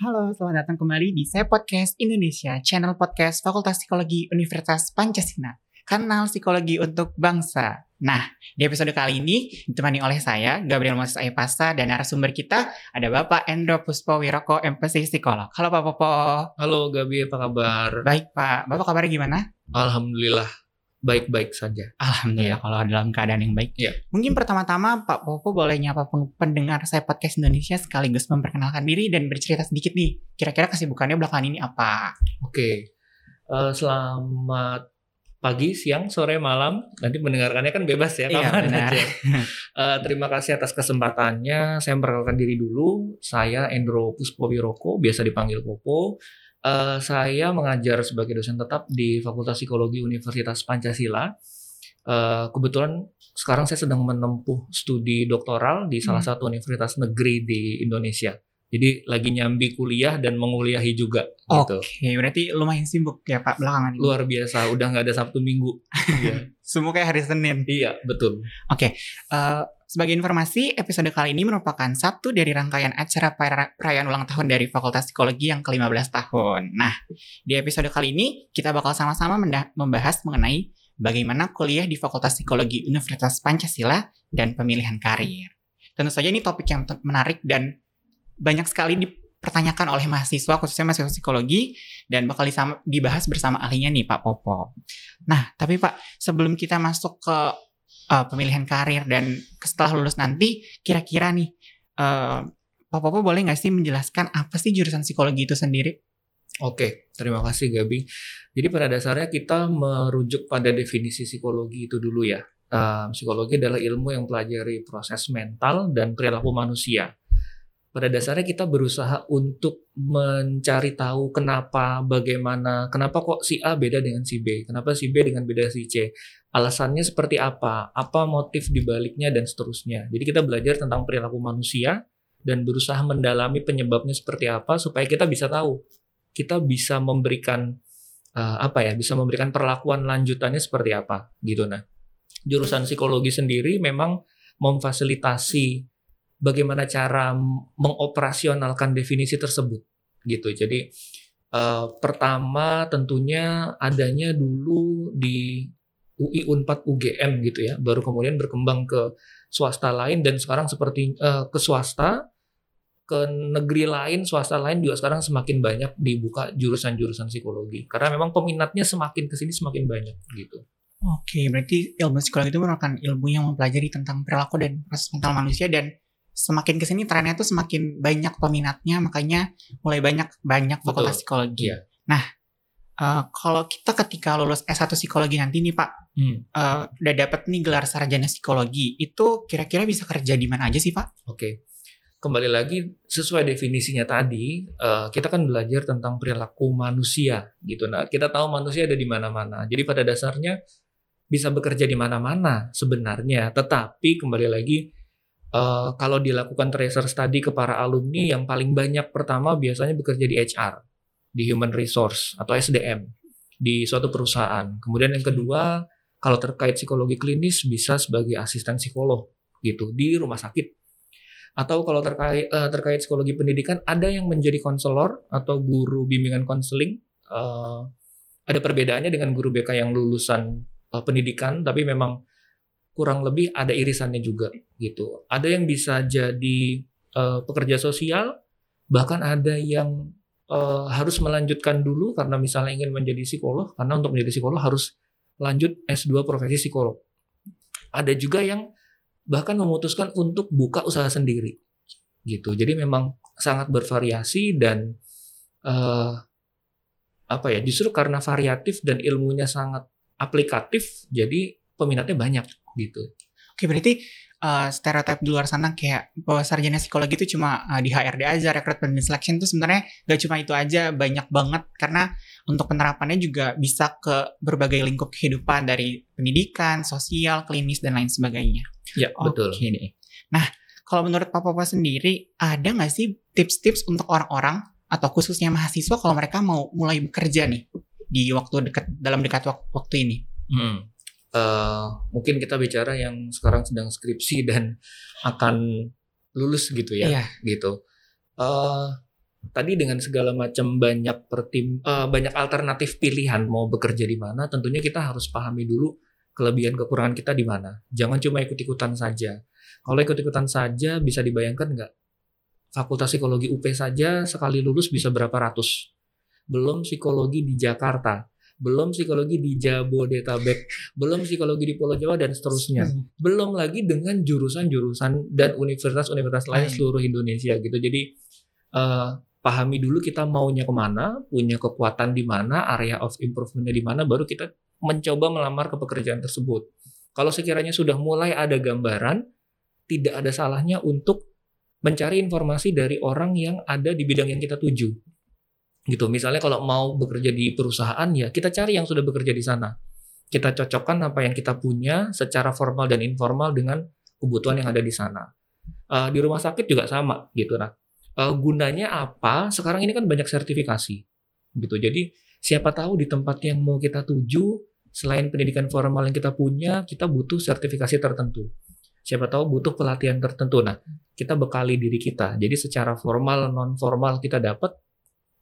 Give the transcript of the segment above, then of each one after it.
Halo, selamat datang kembali di Saya Podcast Indonesia, channel podcast Fakultas Psikologi Universitas Pancasila, kanal psikologi untuk bangsa. Nah, di episode kali ini ditemani oleh saya, Gabriel Moses Aypasa, dan narasumber kita ada Bapak Endro Puspo Wiroko, MPC Psikolog. Halo Pak Popo. Halo Gabi, apa kabar? Baik Pak, Bapak kabarnya gimana? Alhamdulillah baik-baik saja. Alhamdulillah kalau dalam keadaan yang baik. Iya. Mungkin pertama-tama Pak Popo boleh nyapa pendengar saya podcast Indonesia sekaligus memperkenalkan diri dan bercerita sedikit nih. Kira-kira kesibukannya belakangan ini apa? Oke, Eh, selamat pagi, siang, sore, malam. Nanti mendengarkannya kan bebas ya, Iya, kapan benar. aja. Eh, terima kasih atas kesempatannya. Saya memperkenalkan diri dulu. Saya Endro Puspo Wiroko, biasa dipanggil Popo. Eh, saya mengajar sebagai dosen tetap di Fakultas Psikologi Universitas Pancasila. Eh, kebetulan sekarang saya sedang menempuh studi doktoral di salah Hmm. satu universitas negeri di Indonesia. Jadi lagi nyambi kuliah dan menguliahi juga gitu. Oke, berarti lumayan sibuk ya Pak belakangan ini. Luar biasa, udah nggak ada Sabtu Minggu. Iya, Semua kayak hari Senin. iya betul. Eh, sebagai informasi, episode kali ini merupakan satu dari rangkaian acara pera- perayaan ulang tahun dari Fakultas Psikologi yang ke-15 tahun. Nah, di episode kali ini kita bakal sama-sama membahas mengenai bagaimana kuliah di Fakultas Psikologi Universitas Pancasila dan pemilihan karir. Tentu saja ini topik yang menarik dan banyak sekali dipertanyakan oleh mahasiswa, khususnya mahasiswa psikologi, dan bakal disama- dibahas bersama ahlinya nih, Pak Popo. Nah, tapi Pak, sebelum kita masuk ke uh, pemilihan karir dan setelah lulus nanti kira-kira nih uh, Pak Popo boleh nggak sih menjelaskan apa sih jurusan psikologi itu sendiri? Oke, terima kasih Gabi. Jadi pada dasarnya kita merujuk pada definisi psikologi itu dulu ya. Eh, psikologi adalah ilmu yang pelajari proses mental dan perilaku manusia. Pada dasarnya kita berusaha untuk mencari tahu kenapa, bagaimana, kenapa kok si A beda dengan si B, kenapa si B dengan beda si C, alasannya seperti apa, apa motif dibaliknya dan seterusnya. Jadi kita belajar tentang perilaku manusia dan berusaha mendalami penyebabnya seperti apa supaya kita bisa tahu. Kita bisa memberikan uh, apa ya bisa memberikan perlakuan lanjutannya seperti apa gitu. Nah jurusan psikologi sendiri memang memfasilitasi bagaimana cara mengoperasionalkan definisi tersebut gitu jadi uh, pertama tentunya adanya dulu di UI Unpad UGM gitu ya baru kemudian berkembang ke swasta lain dan sekarang seperti uh, ke swasta ke negeri lain, swasta lain juga sekarang semakin banyak dibuka jurusan-jurusan psikologi. Karena memang peminatnya semakin ke sini semakin banyak gitu. Oke, berarti ilmu psikologi itu merupakan ilmu yang mempelajari tentang perilaku dan proses mental manusia dan semakin ke sini trennya tuh semakin banyak peminatnya makanya mulai banyak banyak fakultas Betul. psikologi. Iya. Nah, uh, kalau kita ketika lulus S1 psikologi nanti nih Pak, Hmm. uh, udah dapat nih gelar sarjana psikologi, itu kira-kira bisa kerja di mana aja sih Pak? Oke. Kembali lagi sesuai definisinya tadi, eh, kita kan belajar tentang perilaku manusia gitu. Nah, kita tahu manusia ada di mana-mana. Jadi pada dasarnya bisa bekerja di mana-mana sebenarnya. Tetapi kembali lagi eh, kalau dilakukan tracer study ke para alumni yang paling banyak pertama biasanya bekerja di HR, di human resource atau SDM di suatu perusahaan. Kemudian yang kedua, kalau terkait psikologi klinis bisa sebagai asisten psikolog gitu di rumah sakit atau kalau terkait eh, terkait psikologi pendidikan ada yang menjadi konselor atau guru bimbingan konseling Eh, ada perbedaannya dengan guru BK yang lulusan eh, pendidikan tapi memang kurang lebih ada irisannya juga gitu. Ada yang bisa jadi eh, pekerja sosial bahkan ada yang eh, harus melanjutkan dulu karena misalnya ingin menjadi psikolog karena untuk menjadi psikolog harus lanjut S2 profesi psikolog. Ada juga yang bahkan memutuskan untuk buka usaha sendiri gitu. Jadi memang sangat bervariasi dan eh, apa ya justru karena variatif dan ilmunya sangat aplikatif jadi peminatnya banyak gitu Oke, berarti uh, stereotip di luar sana kayak bahwa sarjana psikologi itu cuma uh, di HRD aja, recruitment and selection itu sebenarnya gak cuma itu aja, banyak banget karena untuk penerapannya juga bisa ke berbagai lingkup kehidupan dari pendidikan, sosial, klinis dan lain sebagainya. ya betul Oke deh. Nah, kalau menurut Pak Papa sendiri, ada nggak sih tips-tips untuk orang-orang atau khususnya mahasiswa kalau mereka mau mulai bekerja nih di waktu dekat dalam dekat wak- waktu ini? Hmm. Eh, mungkin kita bicara yang sekarang sedang skripsi dan akan lulus gitu ya Iya. gitu. Eh, tadi dengan segala macam banyak pertim uh, banyak alternatif pilihan mau bekerja di mana, tentunya kita harus pahami dulu kelebihan kekurangan kita di mana. Jangan cuma ikut-ikutan saja. Kalau ikut-ikutan saja bisa dibayangkan nggak? Fakultas Psikologi UP saja sekali lulus bisa berapa ratus. Belum psikologi di Jakarta, belum psikologi di Jabodetabek, belum psikologi di Pulau Jawa dan seterusnya. Hmm. Belum lagi dengan jurusan-jurusan dan universitas-universitas lain seluruh Indonesia gitu. Jadi uh, pahami dulu kita maunya ke mana, punya kekuatan di mana, area of improvementnya di mana, baru kita mencoba melamar ke pekerjaan tersebut. Kalau sekiranya sudah mulai ada gambaran, tidak ada salahnya untuk mencari informasi dari orang yang ada di bidang yang kita tuju. Gitu. Misalnya kalau mau bekerja di perusahaan ya kita cari yang sudah bekerja di sana. Kita cocokkan apa yang kita punya secara formal dan informal dengan kebutuhan yang ada di sana. Uh, di rumah sakit juga sama gitu nah uh, gunanya apa? Sekarang ini kan banyak sertifikasi, gitu. Jadi siapa tahu di tempat yang mau kita tuju, selain pendidikan formal yang kita punya, kita butuh sertifikasi tertentu. Siapa tahu butuh pelatihan tertentu. Nah, kita bekali diri kita. Jadi secara formal, non formal kita dapat,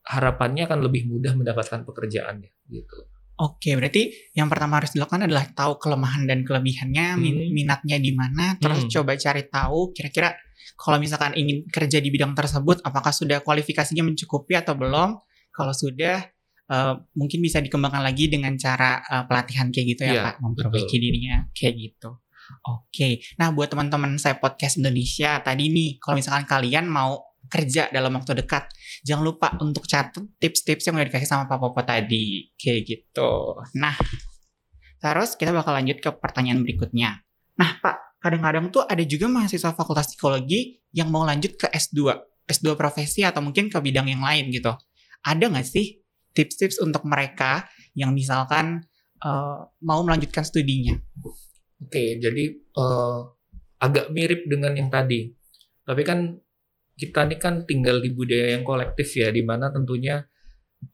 harapannya akan lebih mudah mendapatkan pekerjaannya, gitu. Oke, berarti yang pertama harus dilakukan adalah tahu kelemahan dan kelebihannya, hmm. minatnya di mana, terus hmm. coba cari tahu kira-kira kalau misalkan ingin kerja di bidang tersebut, apakah sudah kualifikasinya mencukupi atau belum? Kalau sudah, uh, mungkin bisa dikembangkan lagi dengan cara uh, pelatihan kayak gitu ya, ya Pak, memperbaiki betul. dirinya kayak gitu. Oke, okay. nah buat teman-teman saya podcast Indonesia tadi nih, kalau misalkan kalian mau kerja dalam waktu dekat, jangan lupa untuk catat tips-tips yang udah dikasih sama Pak Popo tadi, kayak gitu. Nah, terus kita bakal lanjut ke pertanyaan berikutnya. Nah, Pak, kadang-kadang tuh ada juga mahasiswa fakultas psikologi yang mau lanjut ke S2, S2 profesi atau mungkin ke bidang yang lain gitu. Ada nggak sih tips-tips untuk mereka yang misalkan uh, mau melanjutkan studinya? Oke, jadi uh, agak mirip dengan yang tadi. Tapi kan kita ini kan tinggal di budaya yang kolektif ya, di mana tentunya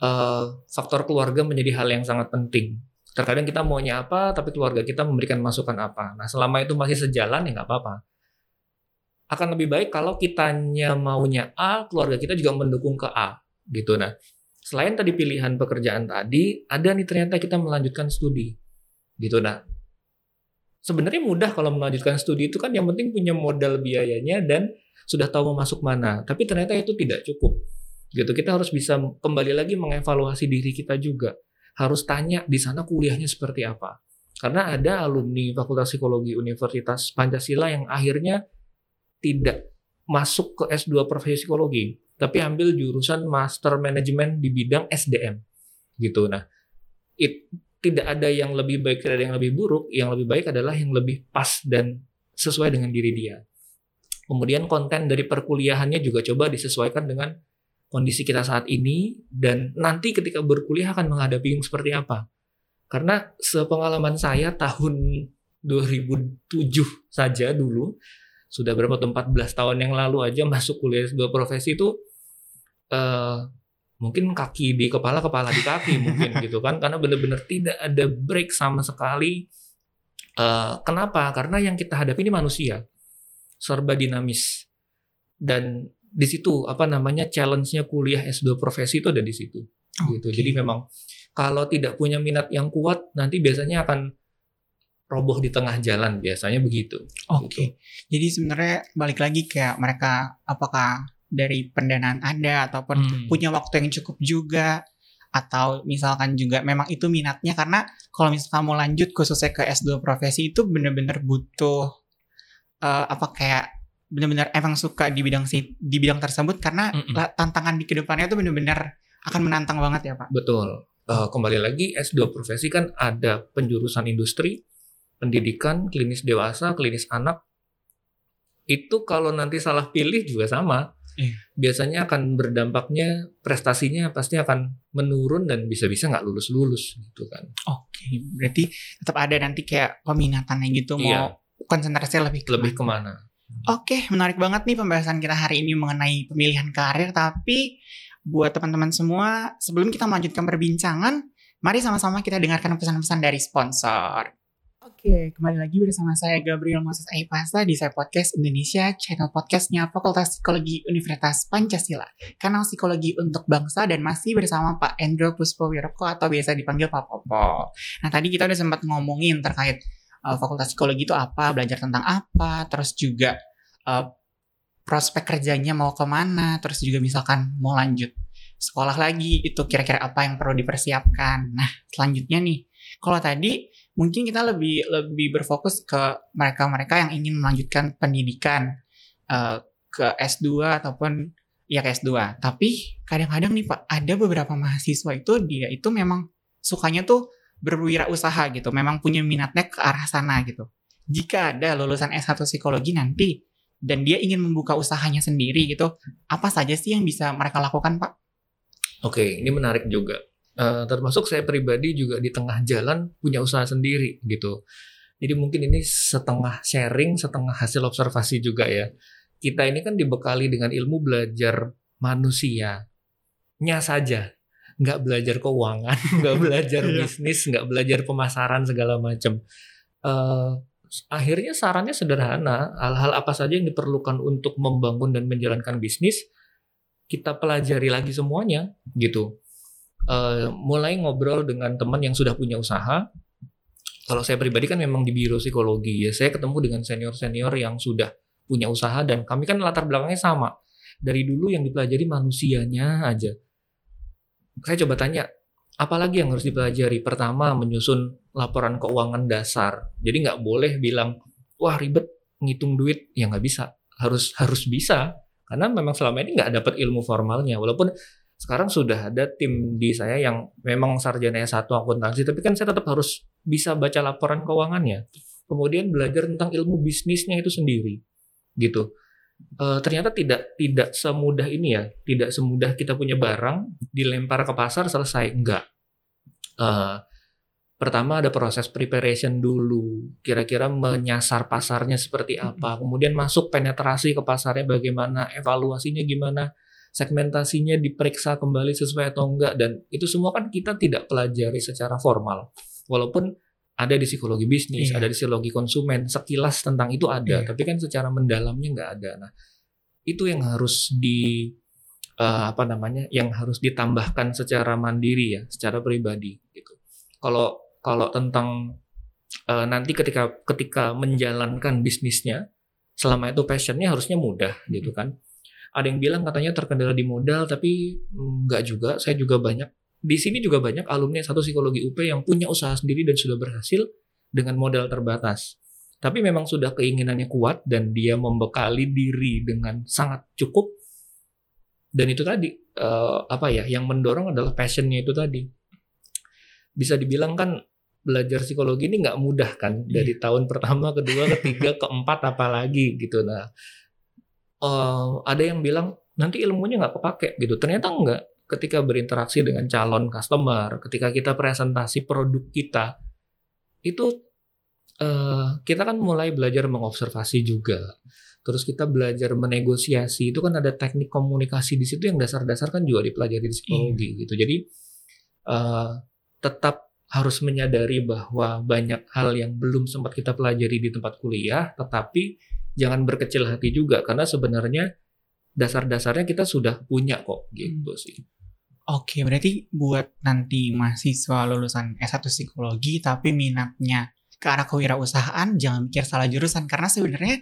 uh, faktor keluarga menjadi hal yang sangat penting. Terkadang kita maunya apa tapi keluarga kita memberikan masukan apa. Nah selama itu masih sejalan ya nggak apa-apa. Akan lebih baik kalau kitanya maunya A keluarga kita juga mendukung ke A gitu. Nah selain tadi pilihan pekerjaan tadi ada nih ternyata kita melanjutkan studi gitu. Nah sebenarnya mudah kalau melanjutkan studi itu kan yang penting punya modal biayanya dan sudah tahu mau masuk mana tapi ternyata itu tidak cukup gitu kita harus bisa kembali lagi mengevaluasi diri kita juga harus tanya di sana kuliahnya seperti apa. Karena ada alumni Fakultas Psikologi Universitas Pancasila yang akhirnya tidak masuk ke S2 profesi psikologi, tapi ambil jurusan Master Management di bidang SDM. Gitu. Nah, it, tidak ada yang lebih baik, tidak ada yang lebih buruk. Yang lebih baik adalah yang lebih pas dan sesuai dengan diri dia. Kemudian konten dari perkuliahannya juga coba disesuaikan dengan kondisi kita saat ini dan nanti ketika berkuliah akan menghadapi yang seperti apa. Karena sepengalaman saya tahun 2007 saja dulu sudah berapa tuh 14 tahun yang lalu aja masuk kuliah sebuah profesi itu uh, mungkin kaki di kepala kepala di kaki mungkin gitu kan. Karena benar-benar tidak ada break sama sekali. Uh, kenapa? Karena yang kita hadapi ini manusia serba dinamis dan di situ apa namanya challenge-nya kuliah S2 profesi itu ada di situ. Okay. Gitu. Jadi memang kalau tidak punya minat yang kuat nanti biasanya akan roboh di tengah jalan biasanya begitu. Oke. Okay. Gitu. Jadi sebenarnya balik lagi kayak mereka apakah dari pendanaan ada ataupun hmm. punya waktu yang cukup juga atau misalkan juga memang itu minatnya karena kalau misalkan mau lanjut khususnya ke S2 profesi itu benar-benar butuh uh, apa kayak benar-benar emang suka di bidang si di bidang tersebut karena mm -mm. tantangan di ke depannya itu benar-benar akan menantang banget ya pak. Betul. Uh, kembali lagi S2 profesi kan ada penjurusan industri, pendidikan, klinis dewasa, klinis anak. Itu kalau nanti salah pilih juga sama. Eh. Biasanya akan berdampaknya prestasinya pasti akan menurun dan bisa-bisa nggak lulus-lulus gitu kan. Oke, okay. berarti tetap ada nanti kayak peminatannya gitu iya. mau konsentrasi lebih ke mana? lebih ke mana? Oke, menarik banget nih pembahasan kita hari ini mengenai pemilihan karir. Tapi buat teman-teman semua, sebelum kita melanjutkan perbincangan, mari sama-sama kita dengarkan pesan-pesan dari sponsor. Oke, kembali lagi bersama saya Gabriel Moses Aipasa di saya podcast Indonesia, channel podcastnya Fakultas Psikologi Universitas Pancasila, kanal psikologi untuk bangsa dan masih bersama Pak Endro Puspo Wiroko atau biasa dipanggil Pak Popo. Nah tadi kita udah sempat ngomongin terkait uh, Fakultas Psikologi itu apa, belajar tentang apa, terus juga uh, prospek kerjanya mau ke mana, terus juga misalkan mau lanjut sekolah lagi, itu kira-kira apa yang perlu dipersiapkan. Nah selanjutnya nih, kalau tadi mungkin kita lebih lebih berfokus ke mereka-mereka yang ingin melanjutkan pendidikan uh, ke S2 ataupun ya ke S2. Tapi kadang-kadang nih Pak, ada beberapa mahasiswa itu dia itu memang sukanya tuh berwirausaha gitu, memang punya minatnya ke arah sana gitu. Jika ada lulusan S1 psikologi nanti dan dia ingin membuka usahanya sendiri gitu, apa saja sih yang bisa mereka lakukan Pak? Oke, ini menarik juga Uh, termasuk saya pribadi juga di tengah jalan punya usaha sendiri gitu. Jadi mungkin ini setengah sharing, setengah hasil observasi juga ya. Kita ini kan dibekali dengan ilmu belajar manusianya saja, nggak belajar keuangan, nggak belajar iya. bisnis, nggak belajar pemasaran segala macam. Uh, akhirnya sarannya sederhana, hal-hal apa saja yang diperlukan untuk membangun dan menjalankan bisnis, kita pelajari lagi semuanya gitu uh, mulai ngobrol dengan teman yang sudah punya usaha. Kalau saya pribadi kan memang di biro psikologi ya, saya ketemu dengan senior-senior yang sudah punya usaha dan kami kan latar belakangnya sama. Dari dulu yang dipelajari manusianya aja. Saya coba tanya, apalagi yang harus dipelajari? Pertama, menyusun laporan keuangan dasar. Jadi nggak boleh bilang, wah ribet ngitung duit. Ya nggak bisa. Harus harus bisa. Karena memang selama ini nggak dapat ilmu formalnya. Walaupun sekarang sudah ada tim di saya yang memang sarjana S1 akuntansi, tapi kan saya tetap harus bisa baca laporan keuangannya. Kemudian belajar tentang ilmu bisnisnya itu sendiri. Gitu. E, ternyata tidak tidak semudah ini ya, tidak semudah kita punya barang dilempar ke pasar selesai. Enggak. E, pertama ada proses preparation dulu, kira-kira menyasar pasarnya seperti apa, kemudian masuk penetrasi ke pasarnya bagaimana, evaluasinya gimana, segmentasinya diperiksa kembali sesuai atau enggak. Dan itu semua kan kita tidak pelajari secara formal. Walaupun ada di psikologi bisnis, iya. ada di psikologi konsumen, sekilas tentang itu ada, iya. tapi kan secara mendalamnya nggak ada. Nah, itu yang harus di uh, apa namanya, yang harus ditambahkan secara mandiri ya, secara pribadi gitu. Kalau kalau tentang uh, nanti ketika ketika menjalankan bisnisnya, selama itu passionnya harusnya mudah gitu kan ada yang bilang katanya terkendala di modal tapi enggak juga saya juga banyak di sini juga banyak alumni satu psikologi UP yang punya usaha sendiri dan sudah berhasil dengan modal terbatas tapi memang sudah keinginannya kuat dan dia membekali diri dengan sangat cukup dan itu tadi uh, apa ya yang mendorong adalah passionnya itu tadi bisa dibilang kan belajar psikologi ini nggak mudah kan dari iya. tahun pertama kedua ketiga keempat apalagi gitu nah uh, ada yang bilang nanti ilmunya nggak kepake gitu. Ternyata enggak. Ketika berinteraksi dengan calon customer, ketika kita presentasi produk kita, itu uh, kita kan mulai belajar mengobservasi juga. Terus kita belajar menegosiasi. Itu kan ada teknik komunikasi di situ yang dasar-dasar kan juga dipelajari di psikologi hmm. gitu. Jadi uh, tetap harus menyadari bahwa banyak hal yang belum sempat kita pelajari di tempat kuliah, tetapi jangan berkecil hati juga karena sebenarnya dasar-dasarnya kita sudah punya kok gitu hmm. sih. Oke, berarti buat nanti mahasiswa lulusan S1 psikologi tapi minatnya ke arah kewirausahaan jangan mikir salah jurusan karena sebenarnya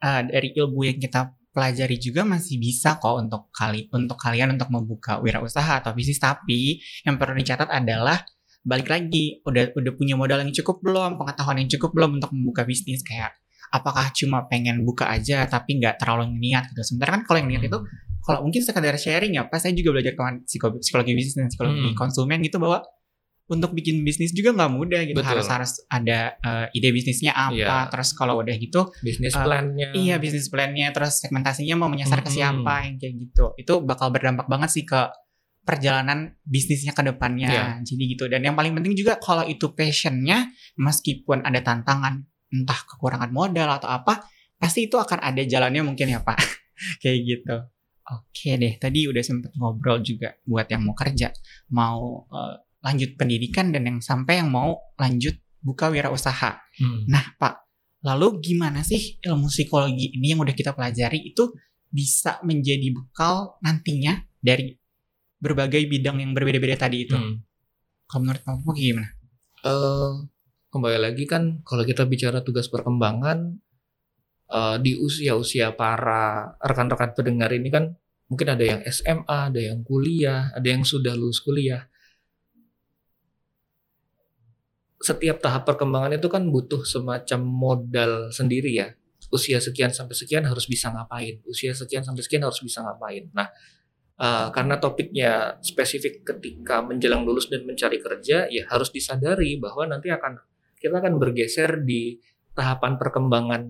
uh, dari ilmu yang kita pelajari juga masih bisa kok untuk kali untuk kalian untuk membuka wirausaha atau bisnis tapi yang perlu dicatat adalah balik lagi udah udah punya modal yang cukup belum pengetahuan yang cukup belum untuk membuka bisnis kayak apakah cuma pengen buka aja tapi nggak terlalu niat gitu. Sementara kan kalau yang niat itu hmm. kalau mungkin sekadar sharing ya, pas saya juga belajar psikologi, psikologi bisnis dan psikologi hmm. konsumen gitu bahwa untuk bikin bisnis juga nggak mudah gitu Betul. harus harus ada uh, ide bisnisnya apa yeah. terus kalau udah gitu bisnis uh, plannya iya bisnis plannya terus segmentasinya mau menyasar hmm. ke siapa yang kayak gitu itu bakal berdampak banget sih ke perjalanan bisnisnya ke depannya yeah. jadi gitu dan yang paling penting juga kalau itu passionnya meskipun ada tantangan entah kekurangan modal atau apa, pasti itu akan ada jalannya mungkin ya Pak. Kayak gitu. Oke deh, tadi udah sempet ngobrol juga buat yang mau kerja, mau uh, lanjut pendidikan dan yang sampai yang mau lanjut buka wirausaha. Hmm. Nah, Pak, lalu gimana sih ilmu psikologi ini yang udah kita pelajari itu bisa menjadi bekal nantinya dari berbagai bidang yang berbeda-beda tadi itu? Hmm. Kalau menurut Popo gimana? Eh, kembali lagi kan kalau kita bicara tugas perkembangan eh, di usia-usia para rekan-rekan pendengar ini kan mungkin ada yang SMA, ada yang kuliah, ada yang sudah lulus kuliah. Setiap tahap perkembangan itu kan butuh semacam modal sendiri ya. Usia sekian sampai sekian harus bisa ngapain, usia sekian sampai sekian harus bisa ngapain. Nah, eh, karena topiknya spesifik ketika menjelang lulus dan mencari kerja, ya harus disadari bahwa nanti akan kita akan bergeser di tahapan perkembangan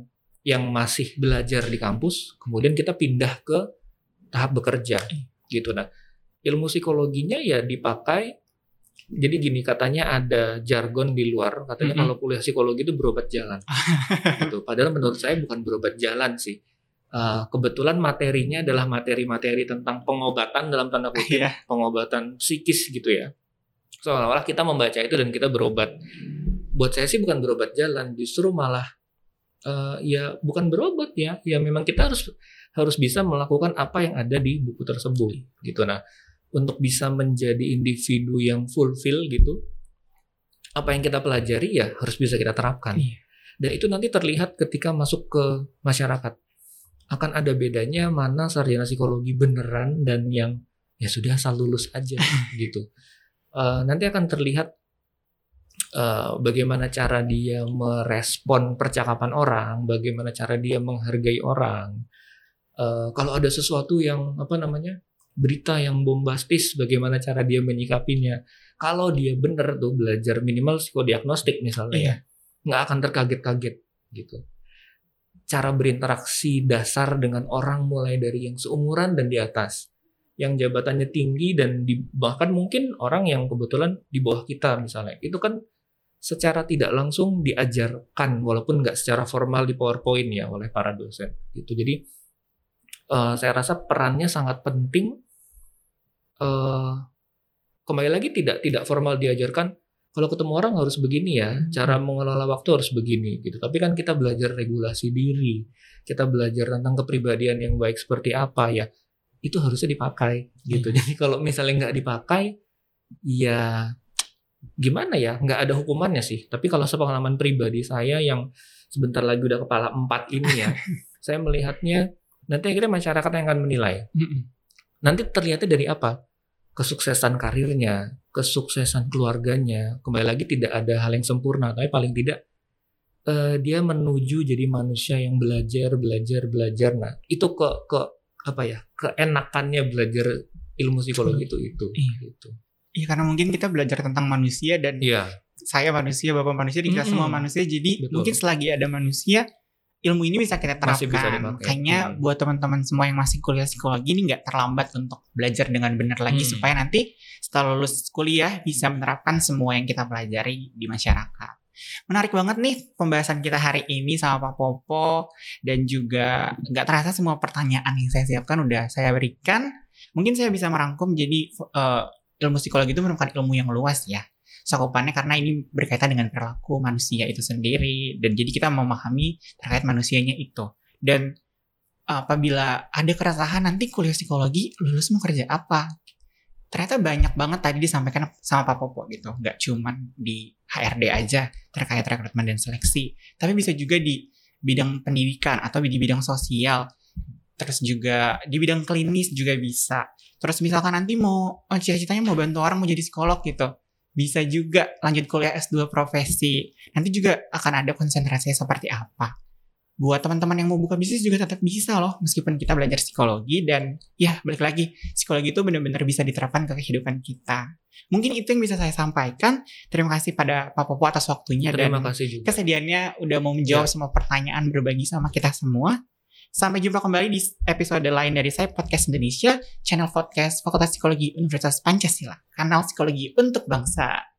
yang masih belajar di kampus, kemudian kita pindah ke tahap bekerja, gitu. Nah, ilmu psikologinya ya dipakai. Jadi gini katanya ada jargon di luar, katanya Mm-mm. kalau kuliah psikologi itu berobat jalan, gitu. Padahal menurut saya bukan berobat jalan sih. Eh, kebetulan materinya adalah materi-materi tentang pengobatan dalam tanda kutip Iya. pengobatan psikis gitu ya. Seolah-olah kita membaca itu dan kita berobat. Buat saya sih bukan berobat jalan, justru malah eh, ya bukan berobat ya. Ya memang kita harus harus bisa melakukan apa yang ada di buku tersebut gitu. Nah, untuk bisa menjadi individu yang fulfill gitu, apa yang kita pelajari ya harus bisa kita terapkan. Iya. Dan itu nanti terlihat ketika masuk ke masyarakat. Akan ada bedanya mana sarjana psikologi beneran dan yang ya sudah asal lulus aja gitu. Eh, nanti akan terlihat eh, bagaimana cara dia merespon percakapan orang, bagaimana cara dia menghargai orang. Eh, kalau ada sesuatu yang apa namanya berita yang bombastis, bagaimana cara dia menyikapinya. Kalau dia bener tuh belajar minimal psikodiagnostik misalnya, Iya. ya, nggak akan terkaget-kaget gitu. Cara berinteraksi dasar dengan orang mulai dari yang seumuran dan di atas, yang jabatannya tinggi dan di, bahkan mungkin orang yang kebetulan di bawah kita misalnya, itu kan secara tidak langsung diajarkan walaupun nggak secara formal di PowerPoint ya oleh para dosen gitu. Jadi eh, saya rasa perannya sangat penting. eh kembali lagi tidak tidak formal diajarkan kalau ketemu orang harus begini ya, cara mengelola waktu harus begini gitu. Tapi kan kita belajar regulasi diri, kita belajar tentang kepribadian yang baik seperti apa ya, itu harusnya dipakai gitu. Jadi kalau misalnya nggak dipakai, ya gimana ya, nggak ada hukumannya sih. Tapi kalau sepengalaman pribadi saya yang sebentar lagi udah kepala empat ini ya, saya melihatnya nanti akhirnya masyarakat yang akan menilai. Nanti terlihatnya dari apa? Kesuksesan karirnya, kesuksesan keluarganya. Kembali lagi tidak ada hal yang sempurna, tapi paling tidak eh, dia menuju jadi manusia yang belajar, belajar, belajar. Nah, itu ke ke apa ya? Keenakannya belajar ilmu psikologi itu itu. Iya. gitu. Iya karena mungkin kita belajar tentang manusia dan Iya, saya manusia, bapak manusia, dan kita Mm-mm. semua manusia. Jadi Betul. mungkin selagi ada manusia, ilmu ini bisa kita Masih bisa terapkan. dipakai. Makanya Hmm. buat teman-teman semua yang masih kuliah psikologi ini nggak terlambat untuk belajar dengan benar lagi Hmm. supaya nanti setelah lulus kuliah bisa menerapkan semua yang kita pelajari di masyarakat. Menarik banget nih pembahasan kita hari ini sama Pak Popo dan juga nggak terasa semua pertanyaan yang saya siapkan udah saya berikan. Mungkin saya bisa merangkum jadi eh, ilmu psikologi itu merupakan ilmu yang luas ya cakupannya karena ini berkaitan dengan perilaku manusia itu sendiri dan jadi kita memahami terkait manusianya itu. Dan apabila ada keresahan nanti kuliah psikologi lulus mau kerja apa? Ternyata banyak banget tadi disampaikan sama Pak Popo gitu nggak cuman di HRD aja terkait rekrutmen dan seleksi tapi bisa juga di bidang pendidikan atau di bidang sosial terus juga di bidang klinis juga bisa terus misalkan nanti mau oh, cita-citanya mau bantu orang mau jadi psikolog gitu bisa juga lanjut kuliah S2 profesi. Nanti juga akan ada konsentrasinya seperti apa. Buat teman-teman yang mau buka bisnis juga tetap bisa loh, meskipun kita belajar psikologi dan ya balik lagi, psikologi itu benar-benar bisa diterapkan ke kehidupan kita. Mungkin itu yang bisa saya sampaikan. Terima kasih pada Pak Popo atas waktunya terima dan kasih juga. kesediaannya udah mau menjawab semua pertanyaan berbagi sama kita semua. Sampai jumpa kembali di episode lain dari saya Podcast Indonesia, channel podcast Fakultas Psikologi Universitas Pancasila, kanal psikologi untuk bangsa.